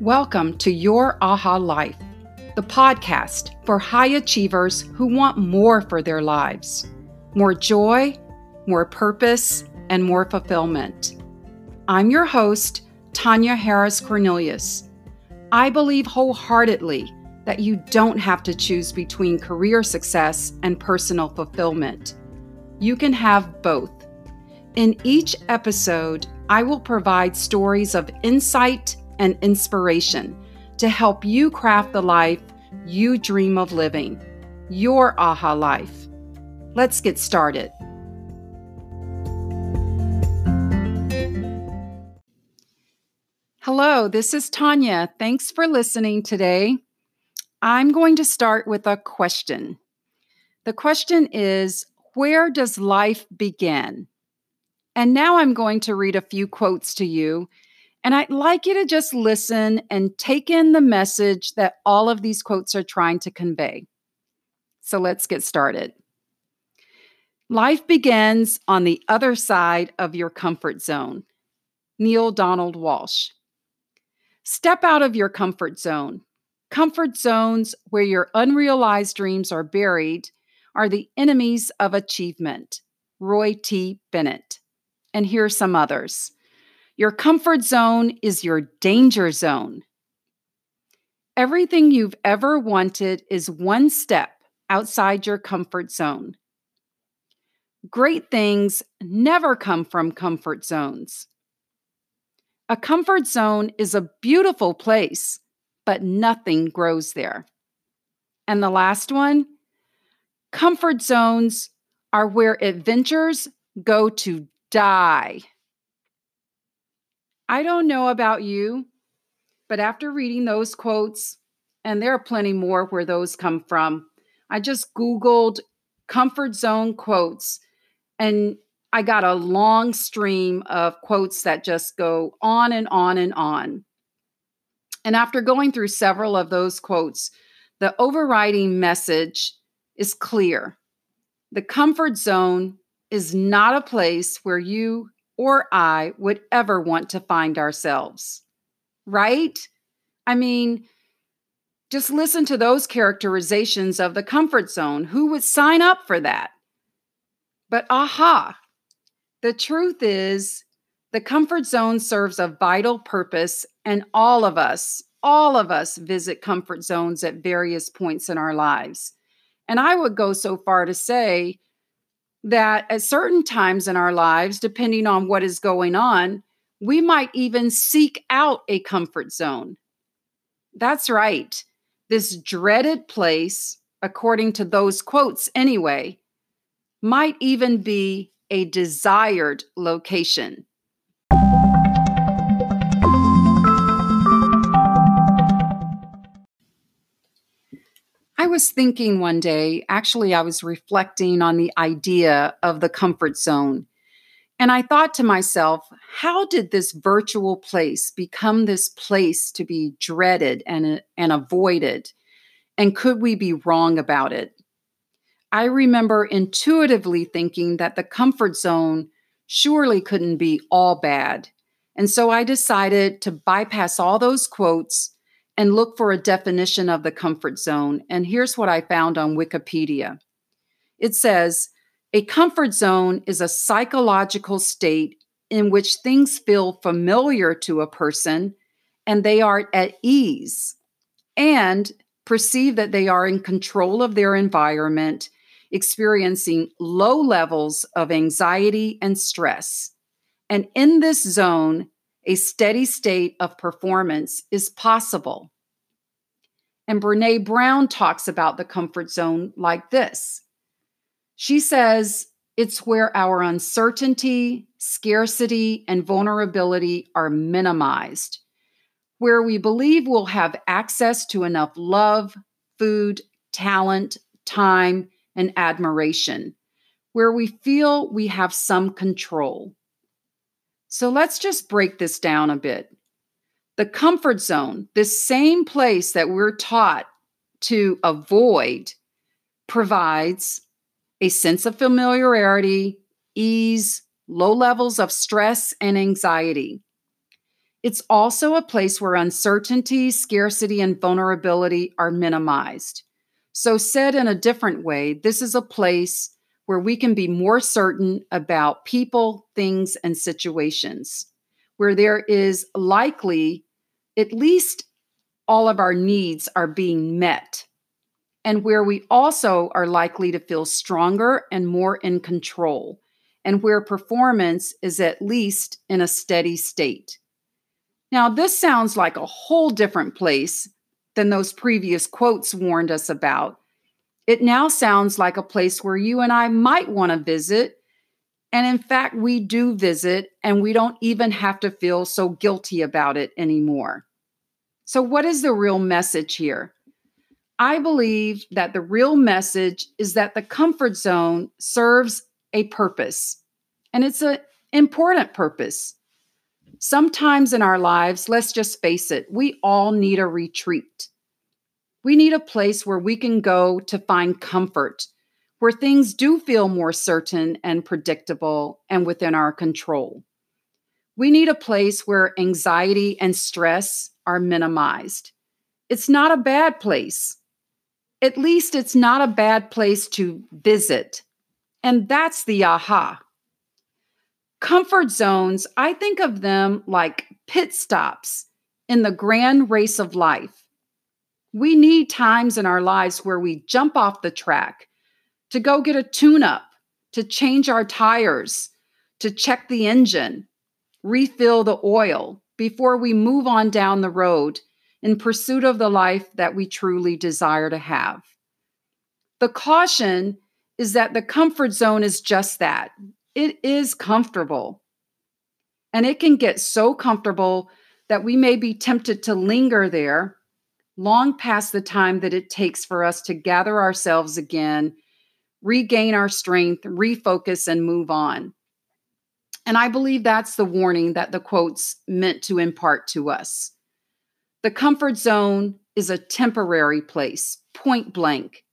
Welcome to Your Aha Life, the podcast for high achievers who want more for their lives more joy, more purpose, and more fulfillment. I'm your host, Tonya Harris Cornelius. I believe wholeheartedly that you don't have to choose between career success and personal fulfillment. You can have both. In each episode, I will provide stories of insight and inspiration to help you craft the life you dream of living, your aha life. Let's get started. Hello, this is Tonya. Thanks for listening today. I'm going to start with a question. The question is Where does life begin? And now I'm going to read a few quotes to you and I'd like you to just listen and take in the message that all of these quotes are trying to convey. So let's get started. Life begins on the other side of your comfort zone. Neale Donald Walsch. Step out of your comfort zone. Comfort zones where your unrealized dreams are buried are the enemies of achievement. Roy T. Bennett. And here are some others. Your comfort zone is your danger zone. Everything you've ever wanted is one step outside your comfort zone. Great things never come from comfort zones. A comfort zone is a beautiful place, but nothing grows there. And the last one comfort zones are where adventures go to die. I don't know about you, but after reading those quotes, and there are plenty more where those come from, I just Googled comfort zone quotes and I got a long stream of quotes that just go on and on and on. And after going through several of those quotes, the overriding message is clear. The comfort zone is not a place where you or I would ever want to find ourselves. Right? I mean, just listen to those characterizations of the comfort zone. Who would sign up for that? But aha, the truth is the comfort zone serves a vital purpose, and all of us, all of us visit comfort zones at various points in our lives. And I would go so far to say that at certain times in our lives, depending on what is going on, we might even seek out a comfort zone. That's right. This dreaded place, according to those quotes anyway, might even be a desired location. I was thinking one day, actually, I was reflecting on the idea of the comfort zone. And I thought to myself, how did this virtual place become this place to be dreaded and, and avoided? And could we be wrong about it? I remember intuitively thinking that the comfort zone surely couldn't be all bad. And so I decided to bypass all those quotes and look for a definition of the comfort zone. And here's what I found on Wikipedia it says, a comfort zone is a psychological state in which things feel familiar to a person and they are at ease and perceive that they are in control of their environment, experiencing low levels of anxiety and stress. And in this zone, a steady state of performance is possible. And Brene Brown talks about the comfort zone like this She says, it's where our uncertainty, scarcity, and vulnerability are minimized, where we believe we'll have access to enough love, food, talent, time, and admiration, where we feel we have some control. So let's just break this down a bit. The comfort zone, this same place that we're taught to avoid, provides a sense of familiarity, ease, low levels of stress and anxiety. It's also a place where uncertainty, scarcity, and vulnerability are minimized. So, said in a different way, this is a place where we can be more certain about people, things, and situations, where there is likely at least all of our needs are being met, and where we also are likely to feel stronger and more in control, and where performance is at least in a steady state. Now, this sounds like a whole different place than those previous quotes warned us about. It now sounds like a place where you and I might want to visit. And in fact, we do visit, and we don't even have to feel so guilty about it anymore. So, what is the real message here? I believe that the real message is that the comfort zone serves a purpose, and it's an important purpose. Sometimes in our lives, let's just face it, we all need a retreat. We need a place where we can go to find comfort, where things do feel more certain and predictable and within our control. We need a place where anxiety and stress are minimized. It's not a bad place. At least it's not a bad place to visit. And that's the aha. Comfort zones, I think of them like pit stops in the grand race of life. We need times in our lives where we jump off the track to go get a tune up, to change our tires, to check the engine, refill the oil before we move on down the road in pursuit of the life that we truly desire to have. The caution is that the comfort zone is just that it is comfortable. And it can get so comfortable that we may be tempted to linger there long past the time that it takes for us to gather ourselves again, regain our strength, refocus, and move on. And I believe that's the warning that the quotes meant to impart to us. The comfort zone is a temporary place, point blank.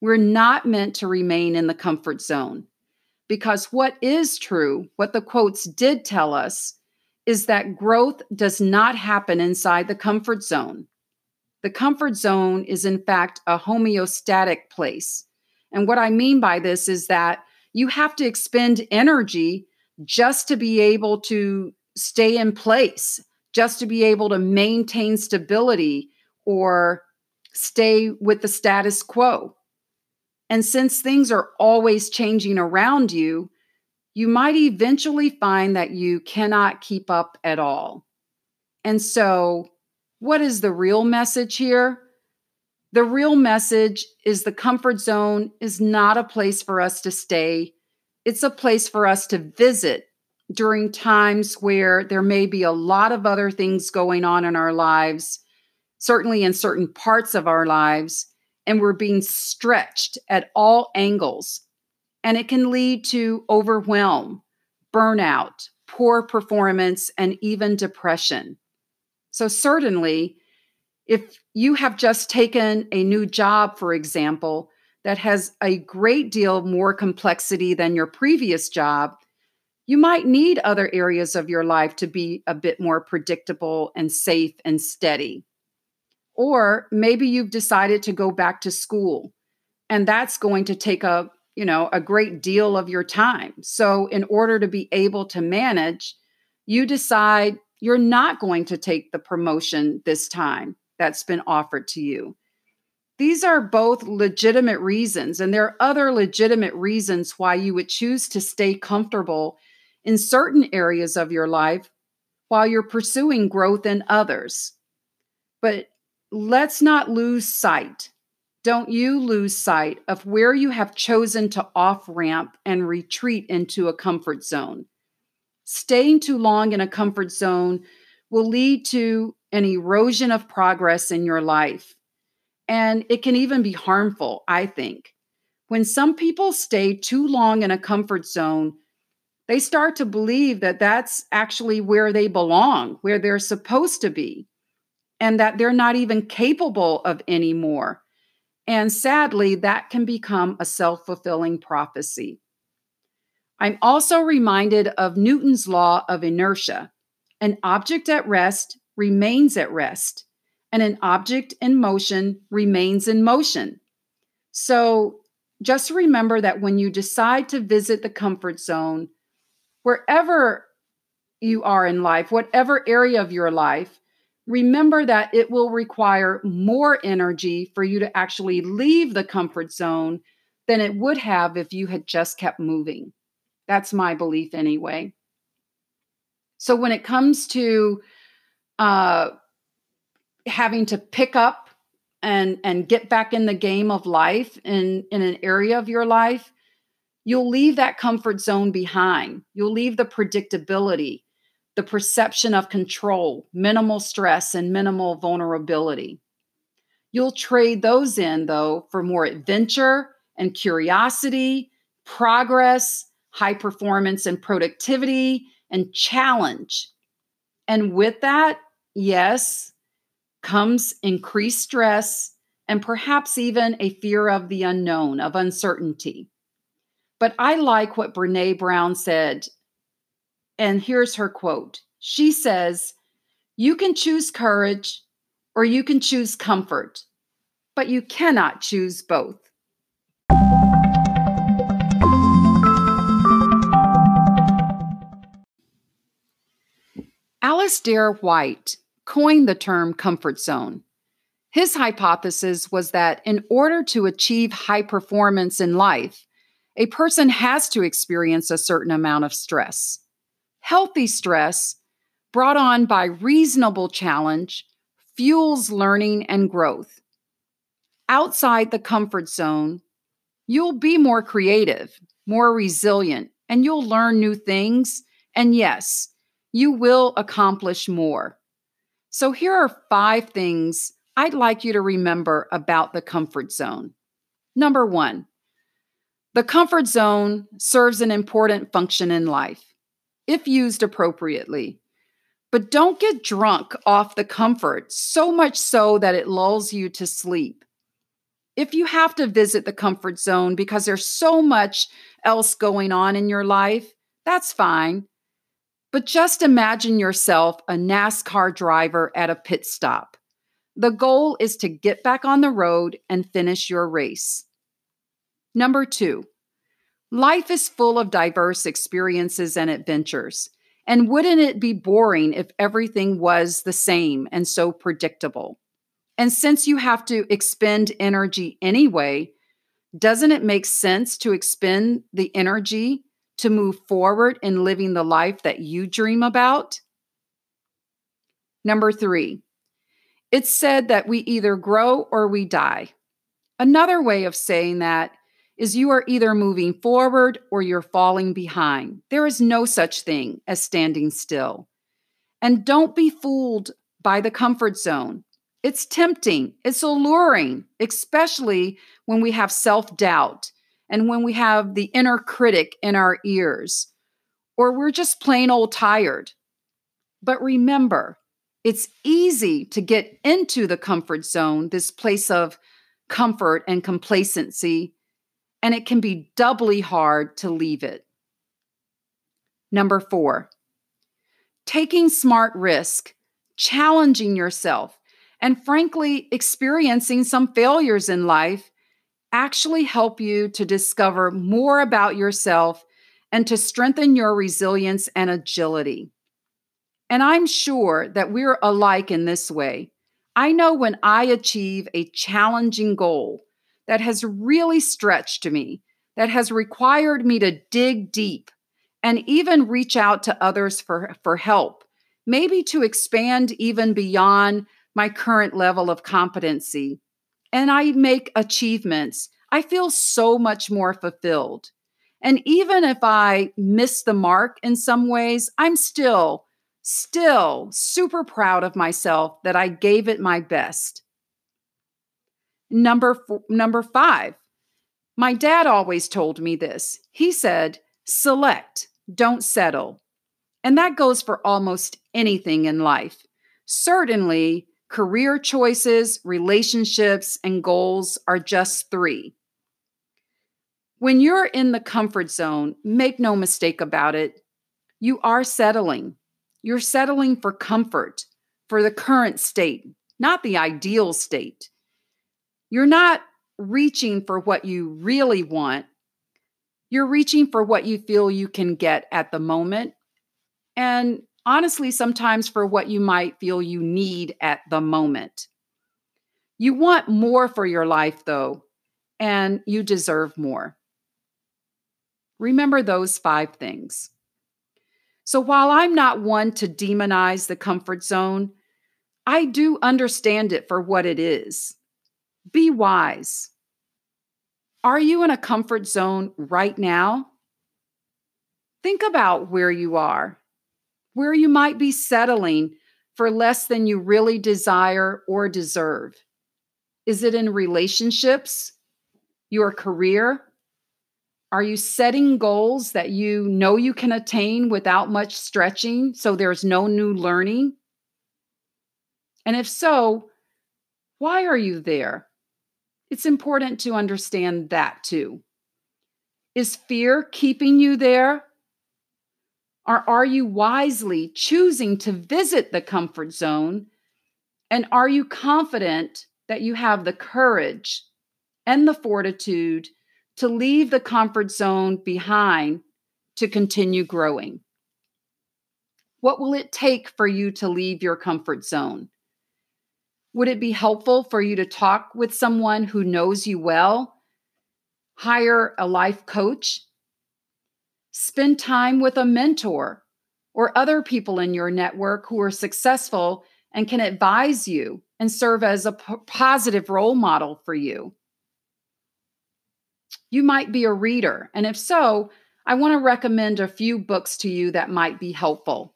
We're not meant to remain in the comfort zone. Because what is true, what the quotes did tell us, is that growth does not happen inside the comfort zone. The comfort zone is, in fact, a homeostatic place. And what I mean by this is that you have to expend energy just to be able to stay in place, just to be able to maintain stability or stay with the status quo. And since things are always changing around you, you might eventually find that you cannot keep up at all. And so, what is the real message here? The real message is the comfort zone is not a place for us to stay. It's a place for us to visit during times where there may be a lot of other things going on in our lives, certainly in certain parts of our lives and we're being stretched at all angles. And it can lead to overwhelm, burnout, poor performance, and even depression. So, certainly, if you have just taken a new job, for example, that has a great deal more complexity than your previous job, you might need other areas of your life to be a bit more predictable and safe and steady. Or maybe you've decided to go back to school and that's going to take a, you know, a great deal of your time. So in order to be able to manage, you decide you're not going to take the promotion this time that's been offered to you. These are both legitimate reasons, and there are other legitimate reasons why you would choose to stay comfortable in certain areas of your life while you're pursuing growth in others. But let's not lose sight. Don't you lose sight of where you have chosen to off ramp and retreat into a comfort zone. Staying too long in a comfort zone will lead to an erosion of progress in your life. And it can even be harmful, I think. When some people stay too long in a comfort zone, they start to believe that that's actually where they belong, where they're supposed to be and that they're not even capable of anymore. And sadly, that can become a self fulfilling prophecy. I'm also reminded of Newton's law of inertia. An object at rest remains at rest, and an object in motion remains in motion. So just remember that when you decide to visit the comfort zone, wherever you are in life, whatever area of your life, remember that it will require more energy for you to actually leave the comfort zone than it would have if you had just kept moving. That's my belief anyway. So when it comes to uh, having to pick up and and get back in the game of life in in an area of your life, you'll leave that comfort zone behind. You'll leave the predictability, the perception of control, minimal stress, and minimal vulnerability. You'll trade those in, though, for more adventure and curiosity, progress, high performance and productivity, and challenge. And with that, yes, comes increased stress and perhaps even a fear of the unknown, of uncertainty. But I like what Brene Brown said. And here's her quote She says, You can choose courage or you can choose comfort, but you cannot choose both. Alasdair White coined the term comfort zone. His hypothesis was that in order to achieve high performance in life, a person has to experience a certain amount of stress. Healthy stress, brought on by reasonable challenge, fuels learning and growth. Outside the comfort zone, you'll be more creative, more resilient, and you'll learn new things. And yes, you will accomplish more. So, here are five things I'd like you to remember about the comfort zone. Number one, the comfort zone serves an important function in life if used appropriately. But don't get drunk off the comfort, so much so that it lulls you to sleep. If you have to visit the comfort zone because there's so much else going on in your life, that's fine. But just imagine yourself a NASCAR driver at a pit stop. The goal is to get back on the road and finish your race. Number two, life is full of diverse experiences and adventures. And wouldn't it be boring if everything was the same and so predictable? And since you have to expend energy anyway, doesn't it make sense to expend the energy to move forward in living the life that you dream about? Number three, it's said that we either grow or we die. Another way of saying that is you are either moving forward or you're falling behind. There is no such thing as standing still. And don't be fooled by the comfort zone. It's tempting, it's alluring, especially when we have self doubt and when we have the inner critic in our ears, or we're just plain old tired. But remember, it's easy to get into the comfort zone, this place of comfort and complacency, and it can be doubly hard to leave it. Number four, taking smart risk, challenging yourself, and frankly, experiencing some failures in life actually help you to discover more about yourself and to strengthen your resilience and agility. And I'm sure that we're alike in this way. I know when I achieve a challenging goal that has really stretched me, that has required me to dig deep and even reach out to others for, for help, maybe to expand even beyond my current level of competency and I make achievements, I feel so much more fulfilled. And even if I miss the mark in some ways, I'm still, still super proud of myself that I gave it my best. Number, four, number five, my dad always told me this. He said, select, don't settle. And that goes for almost anything in life. Certainly, Career choices, relationships, and goals are just three. When you're in the comfort zone, make no mistake about it, you are settling. You're settling for comfort, for the current state, not the ideal state. You're not reaching for what you really want. You're reaching for what you feel you can get at the moment. And honestly, sometimes for what you might feel you need at the moment. You want more for your life, though, and you deserve more. Remember those five things. So while I'm not one to demonize the comfort zone, I do understand it for what it is. Be wise. Are you in a comfort zone right now? Think about where you are, where you might be settling for less than you really desire or deserve. Is it in relationships, your career, are you setting goals that you know you can attain without much stretching so there's no new learning? And if so, why are you there? It's important to understand that too. Is fear keeping you there? Or are you wisely choosing to visit the comfort zone? And are you confident that you have the courage and the fortitude to leave the comfort zone behind to continue growing? What will it take for you to leave your comfort zone? Would it be helpful for you to talk with someone who knows you well? Hire a life coach? Spend time with a mentor or other people in your network who are successful and can advise you and serve as a p- positive role model for you. You might be a reader, and if so, I want to recommend a few books to you that might be helpful.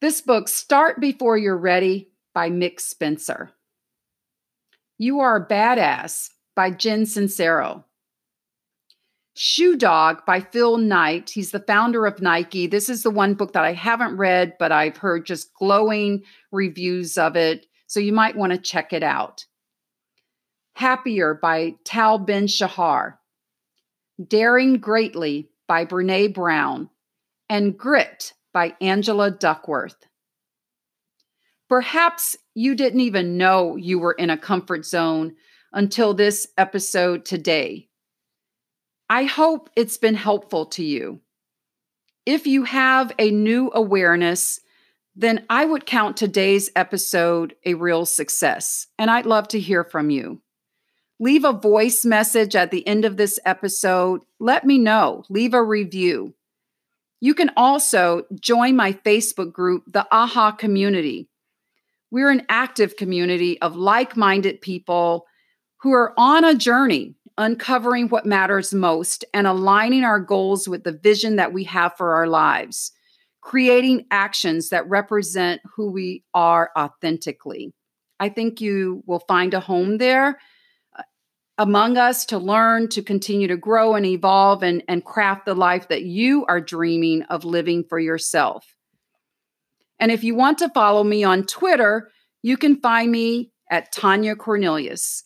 This book, Start Before You're Ready by Mick Spencer. You Are a Badass by Jen Sincero. Shoe Dog by Phil Knight. He's the founder of Nike. This is the one book that I haven't read, but I've heard just glowing reviews of it. So you might want to check it out. Happier by Tal Ben Shahar, Daring Greatly by Brene Brown, and Grit by Angela Duckworth. Perhaps you didn't even know you were in a comfort zone until this episode today. I hope it's been helpful to you. If you have a new awareness, then I would count today's episode a real success, and I'd love to hear from you. Leave a voice message at the end of this episode. Let me know. Leave a review. You can also join my Facebook group, the AHA Community. We're an active community of like minded people who are on a journey uncovering what matters most and aligning our goals with the vision that we have for our lives, creating actions that represent who we are authentically. I think you will find a home there uh, among us to learn, to continue to grow and evolve and, and craft the life that you are dreaming of living for yourself. And if you want to follow me on Twitter, you can find me at Tonya Cornelius.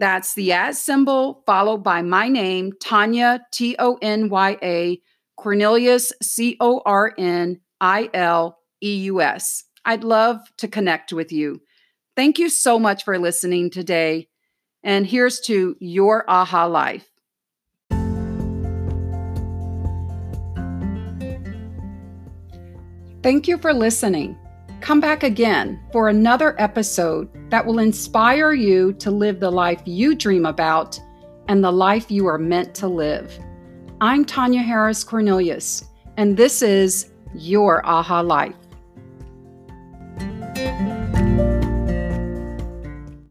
That's the at symbol followed by my name, Tonya, T O N Y A, Cornelius, C O R N I L E U S. I'd love to connect with you. Thank you so much for listening today. And here's to your aha life. Thank you for listening. Come back again for another episode that will inspire you to live the life you dream about and the life you are meant to live. I'm Tonya Harris Cornelius, and this is Your Aha Life.